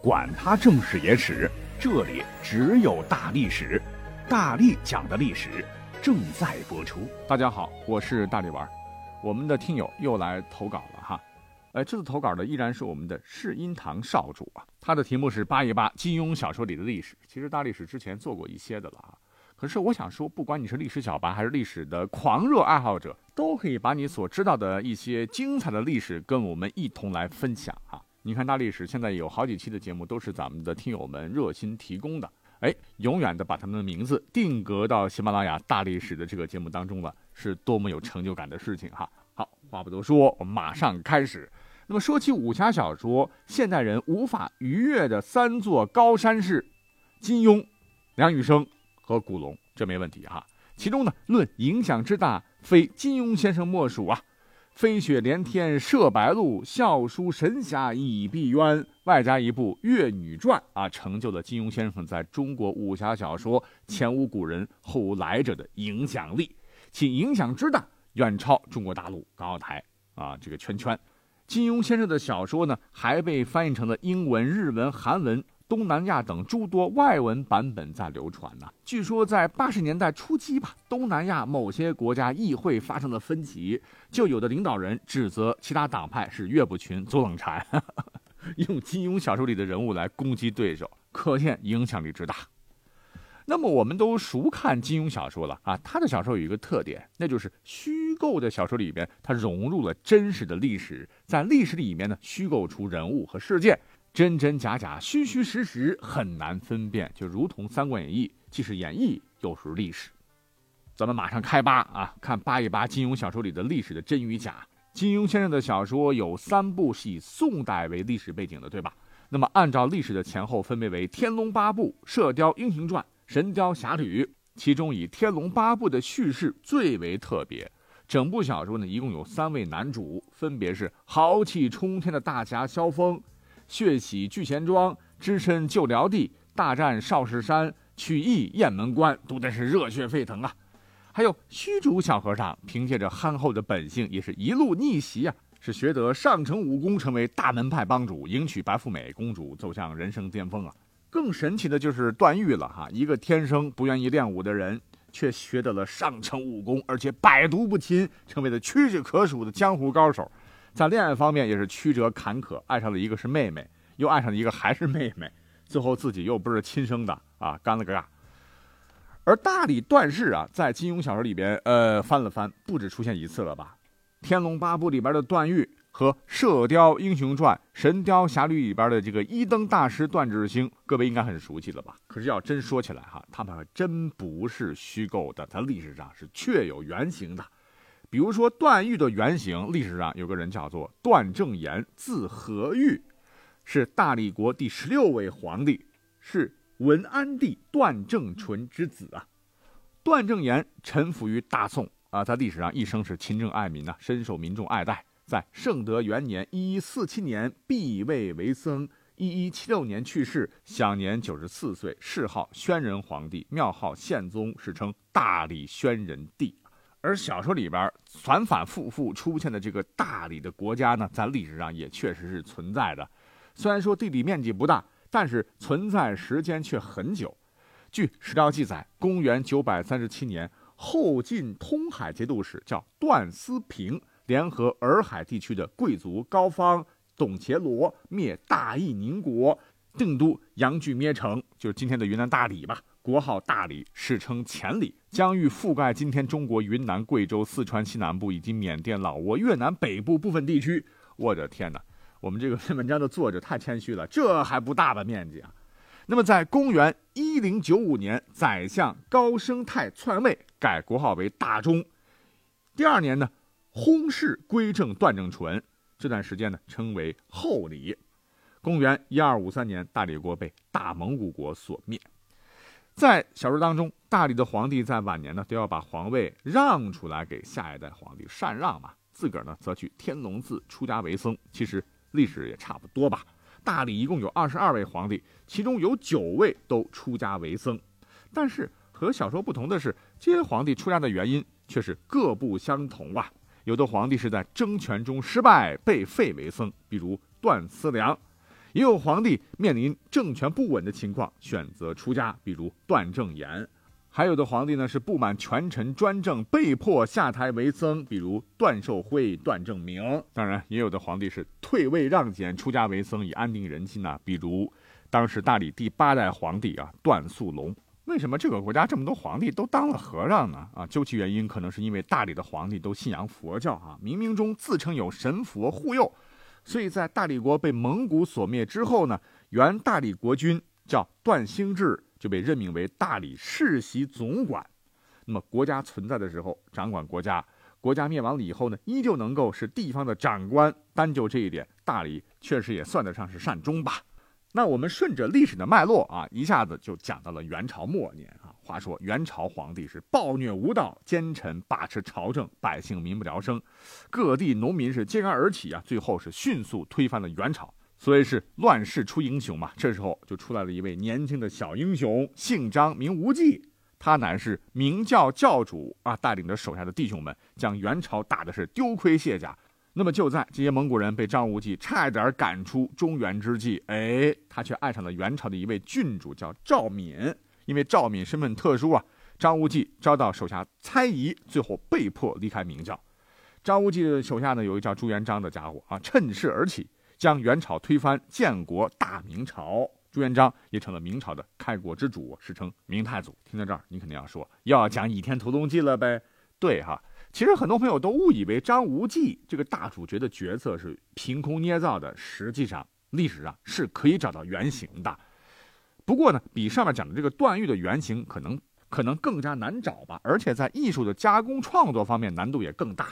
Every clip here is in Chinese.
管他正史野史，这里只有大历史，大力讲的历史正在播出。大家好，我是大力丸，我们的听友又来投稿了哈。呃，这次投稿的依然是我们的世音堂少主啊，他的题目是扒一扒金庸小说里的历史。其实大历史之前做过一些的了啊，可是我想说，不管你是历史小白还是历史的狂热爱好者，都可以把你所知道的一些精彩的历史跟我们一同来分享哈。你看大历史现在有好几期的节目都是咱们的听友们热心提供的，哎，永远的把他们的名字定格到喜马拉雅大历史的这个节目当中了，是多么有成就感的事情哈。好，话不多说，我们马上开始。那么说起武侠小说，现代人无法逾越的三座高山是金庸、梁羽生和古龙，这没问题哈。其中呢，论影响之大，非金庸先生莫属啊。飞雪连天射白鹿，笑书神侠倚碧鸳，外加一部《越女传》啊，成就了金庸先生在中国武侠小说前无古人后无来者的影响力，其影响之大，远超中国大陆、港澳台啊这个圈圈。金庸先生的小说呢，还被翻译成了英文、日文、韩文。东南亚等诸多外文版本在流传呢。据说在八十年代初期吧，东南亚某些国家议会发生了分歧，就有的领导人指责其他党派是岳不群、左冷禅，用金庸小说里的人物来攻击对手，可见影响力之大。那么我们都熟看金庸小说了啊，他的小说有一个特点，那就是虚构的小说里边，它融入了真实的历史，在历史里面呢，虚构出人物和事件。真真假假、虚虚实实，很难分辨，就如同《三国演义》，既是演绎又是历史。咱们马上开扒啊，看扒一扒金庸小说里的历史的真与假。金庸先生的小说有三部是以宋代为历史背景的，对吧？那么按照历史的前后，分别为《天龙八部》《射雕英雄传》《神雕侠侣》，其中以《天龙八部》的叙事最为特别。整部小说呢，一共有三位男主，分别是豪气冲天的大侠萧峰。血洗聚贤庄，只身救辽帝，大战少室山，取义雁门关，读的是热血沸腾啊！还有虚竹小和尚，凭借着憨厚的本性，也是一路逆袭啊，是学得上乘武功，成为大门派帮主，迎娶白富美公主，走向人生巅峰啊！更神奇的就是段誉了哈，一个天生不愿意练武的人，却学得了上乘武功，而且百毒不侵，成为了屈指可数的江湖高手。在恋爱方面也是曲折坎坷，爱上了一个是妹妹，又爱上了一个还是妹妹，最后自己又不是亲生的啊，干了个尬。而大理段氏啊，在金庸小说里边，呃，翻了翻，不止出现一次了吧？《天龙八部》里边的段誉和《射雕英雄传》《神雕侠侣》里边的这个一灯大师段智兴，各位应该很熟悉了吧？可是要真说起来哈，他们还真不是虚构的，在历史上是确有原型的。比如说段誉的原型，历史上有个人叫做段正言，字和玉，是大理国第十六位皇帝，是文安帝段正淳之子啊。段正言臣服于大宋啊，在历史上一生是勤政爱民呐，深受民众爱戴。在圣德元年（一一四七年）避位为僧，一一七六年去世，享年九十四岁，谥号宣仁皇帝，庙号宪宗，史称大理宣仁帝。而小说里边反反复复出现的这个大理的国家呢，在历史上也确实是存在的。虽然说地理面积不大，但是存在时间却很久。据史料记载，公元九百三十七年，后晋通海节度使叫段思平，联合洱海地区的贵族高方、董伽罗，灭大义宁国，定都阳具咩城，就是今天的云南大理吧。国号大理，史称黔里，疆域覆盖今天中国云南、贵州、四川西南部以及缅甸、老挝、越南北部部分地区。我的天哪，我们这个篇文章的作者太谦虚了，这还不大的面积啊！那么，在公元一零九五年，宰相高升泰篡位，改国号为大中。第二年呢，薨氏归正段正淳，这段时间呢称为后李。公元一二五三年，大理国被大蒙古国所灭。在小说当中，大理的皇帝在晚年呢，都要把皇位让出来给下一代皇帝，禅让嘛。自个儿呢，则去天龙寺出家为僧。其实历史也差不多吧。大理一共有二十二位皇帝，其中有九位都出家为僧。但是和小说不同的是，这些皇帝出家的原因却是各不相同啊。有的皇帝是在争权中失败被废为僧，比如段思良；也有皇帝面临政权不稳的情况，选择出家，比如段正言；还有的皇帝呢是不满权臣专政，被迫下台为僧，比如段寿辉、段正明。当然，也有的皇帝是退位让贤，出家为僧，以安定人心呐，比如当时大理第八代皇帝啊段素龙。为什么这个国家这么多皇帝都当了和尚呢？啊，究其原因，可能是因为大理的皇帝都信仰佛教啊，冥冥中自称有神佛护佑。所以在大理国被蒙古所灭之后呢，原大理国君叫段兴志就被任命为大理世袭总管。那么国家存在的时候掌管国家，国家灭亡了以后呢，依旧能够是地方的长官。单就这一点，大理确实也算得上是善终吧。那我们顺着历史的脉络啊，一下子就讲到了元朝末年啊。话说元朝皇帝是暴虐无道，奸臣把持朝政，百姓民不聊生，各地农民是揭竿而起啊，最后是迅速推翻了元朝。所以是乱世出英雄嘛。这时候就出来了一位年轻的小英雄，姓张名无忌，他乃是明教教主啊，带领着手下的弟兄们将元朝打的是丢盔卸甲。那么就在这些蒙古人被张无忌差点赶出中原之际，哎，他却爱上了元朝的一位郡主，叫赵敏。因为赵敏身份特殊啊，张无忌遭到手下猜疑，最后被迫离开明教。张无忌的手下呢，有一个叫朱元璋的家伙啊，趁势而起，将元朝推翻，建国大明朝。朱元璋也成了明朝的开国之主，史称明太祖。听到这儿，你肯定要说，要讲《倚天屠龙记》了呗？对哈，其实很多朋友都误以为张无忌这个大主角的角色是凭空捏造的，实际上历史上是可以找到原型的。不过呢，比上面讲的这个段誉的原型可能可能更加难找吧，而且在艺术的加工创作方面难度也更大。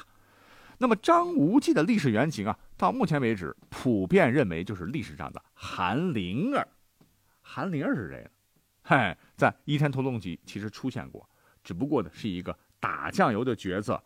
那么张无忌的历史原型啊，到目前为止普遍认为就是历史上的韩灵儿。韩灵儿是谁呢？嗨，在《倚天屠龙记》其实出现过，只不过呢是一个打酱油的角色。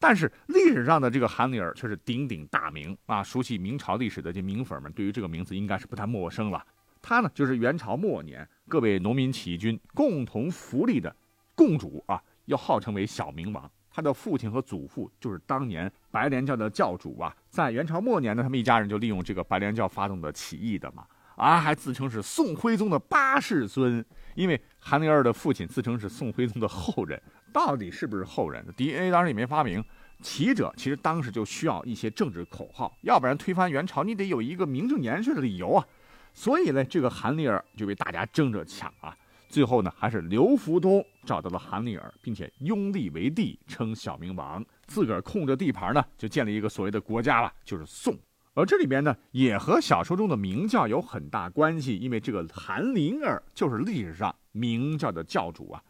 但是历史上的这个韩灵儿却是鼎鼎大名啊！熟悉明朝历史的这明粉们对于这个名字应该是不太陌生了。他呢，就是元朝末年各位农民起义军共同扶立的共主啊，又号称为小明王。他的父亲和祖父就是当年白莲教的教主啊。在元朝末年呢，他们一家人就利用这个白莲教发动的起义的嘛，啊，还自称是宋徽宗的八世孙。因为韩灵儿的父亲自称是宋徽宗的后人，到底是不是后人？DNA 当时也没发明。起者其实当时就需要一些政治口号，要不然推翻元朝，你得有一个名正言顺的理由啊。所以呢，这个韩立儿就被大家争着抢啊。最后呢，还是刘福通找到了韩立儿，并且拥立为帝，称小明王，自个儿控着地盘呢，就建立一个所谓的国家了，就是宋。而这里边呢，也和小说中的明教有很大关系，因为这个韩林儿就是历史上明教的教主啊。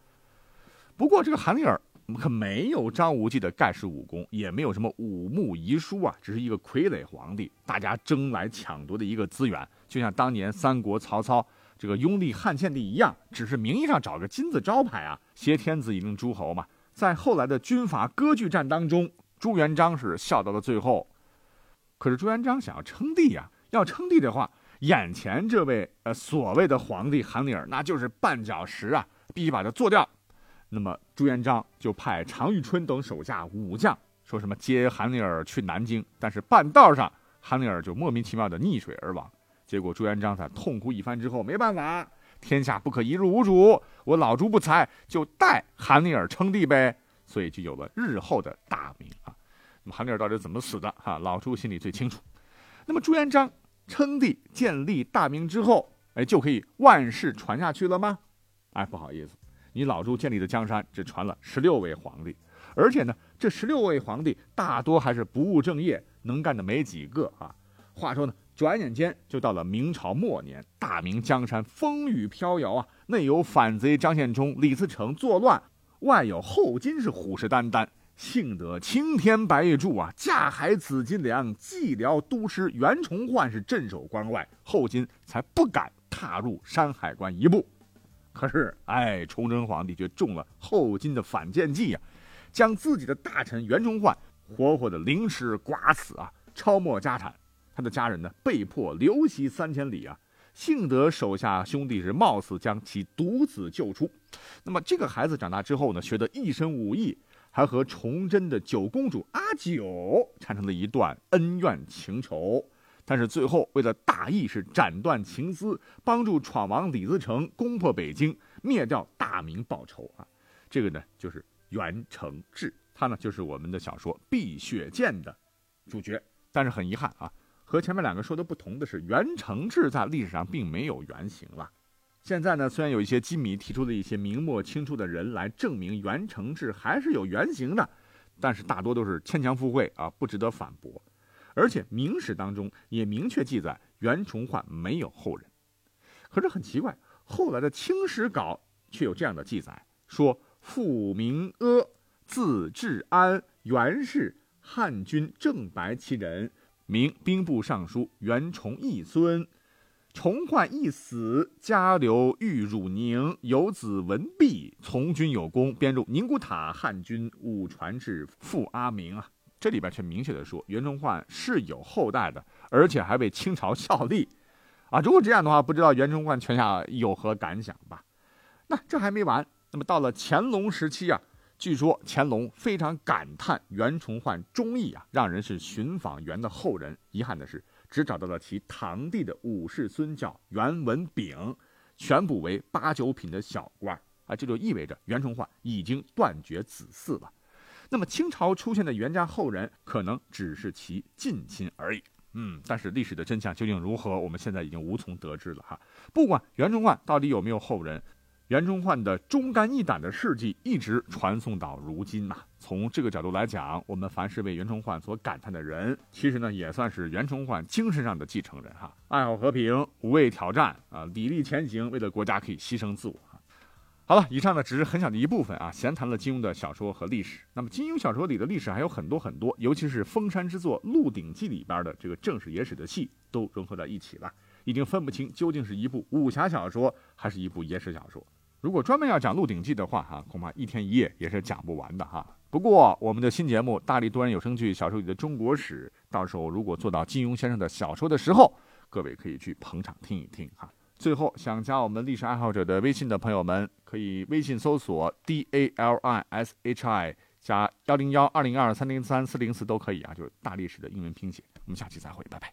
不过这个韩立儿。可没有张无忌的盖世武功，也没有什么武穆遗书啊，只是一个傀儡皇帝，大家争来抢夺的一个资源，就像当年三国曹操这个拥立汉献帝一样，只是名义上找个金字招牌啊，挟天子以令诸侯嘛。在后来的军阀割据战当中，朱元璋是笑到了最后。可是朱元璋想要称帝呀，要称帝的话，眼前这位呃所谓的皇帝韩立儿那就是绊脚石啊，必须把他做掉。那么朱元璋就派常遇春等手下武将，说什么接韩立儿去南京，但是半道上韩立儿就莫名其妙的溺水而亡。结果朱元璋在痛哭一番之后，没办法，天下不可一日无主，我老朱不才，就代韩立儿称帝呗，所以就有了日后的大明啊。那么韩立儿到底怎么死的？哈，老朱心里最清楚。那么朱元璋称帝建立大明之后，哎，就可以万世传下去了吗？哎，不好意思。你老朱建立的江山只传了十六位皇帝，而且呢，这十六位皇帝大多还是不务正业，能干的没几个啊。话说呢，转眼间就到了明朝末年，大明江山风雨飘摇啊，内有反贼张献忠、李自成作乱，外有后金是虎视眈眈。幸得青天白玉柱啊，架海紫金梁，蓟辽都师袁崇焕是镇守关外，后金才不敢踏入山海关一步。可是，哎，崇祯皇帝却中了后金的反间计呀，将自己的大臣袁崇焕活活的凌迟剐死啊，抄没家产，他的家人呢被迫流徙三千里啊。幸得手下兄弟是冒死将其独子救出。那么这个孩子长大之后呢，学得一身武艺，还和崇祯的九公主阿九产生了一段恩怨情仇。但是最后为了大义是斩断情丝，帮助闯王李自成攻破北京，灭掉大明报仇啊。这个呢就是袁承志，他呢就是我们的小说《碧血剑》的主角。但是很遗憾啊，和前面两个说的不同的是，袁承志在历史上并没有原型了。现在呢，虽然有一些机迷提出了一些明末清初的人来证明袁承志还是有原型的，但是大多都是牵强附会啊，不值得反驳。而且明史当中也明确记载袁崇焕没有后人。可是很奇怪，后来的清史稿却有这样的记载：说父名阿，字治安，袁氏，汉军正白旗人，明兵部尚书，袁崇义孙。崇焕一死，家留玉汝宁，有子文弼，从军有功，编入宁古塔汉军，武传至傅阿明啊。这里边却明确的说，袁崇焕是有后代的，而且还为清朝效力，啊，如果这样的话，不知道袁崇焕泉下有何感想吧？那这还没完，那么到了乾隆时期啊，据说乾隆非常感叹袁崇焕忠义啊，让人是寻访袁的后人。遗憾的是，只找到了其堂弟的五世孙，叫袁文炳，选补为八九品的小官啊，这就意味着袁崇焕已经断绝子嗣了。那么清朝出现的袁家后人，可能只是其近亲而已。嗯，但是历史的真相究竟如何，我们现在已经无从得知了哈。不管袁崇焕到底有没有后人，袁崇焕的忠肝义胆的事迹一直传颂到如今呐。从这个角度来讲，我们凡是为袁崇焕所感叹的人，其实呢也算是袁崇焕精神上的继承人哈。爱好和平，无畏挑战啊，砥砺前行，为了国家可以牺牲自我。好了，以上呢只是很小的一部分啊，闲谈了金庸的小说和历史。那么金庸小说里的历史还有很多很多，尤其是封山之作《鹿鼎记》里边的这个正史野史的戏都融合在一起了，已经分不清究竟是一部武侠小说还是一部野史小说。如果专门要讲《鹿鼎记》的话，哈，恐怕一天一夜也是讲不完的哈。不过我们的新节目《大力多人有声剧小说里的中国史》，到时候如果做到金庸先生的小说的时候，各位可以去捧场听一听哈。最后，想加我们历史爱好者的微信的朋友们，可以微信搜索 D A L I S H I 加幺零幺二零二三零三四零四都可以啊，就是大历史的英文拼写。我们下期再会，拜拜。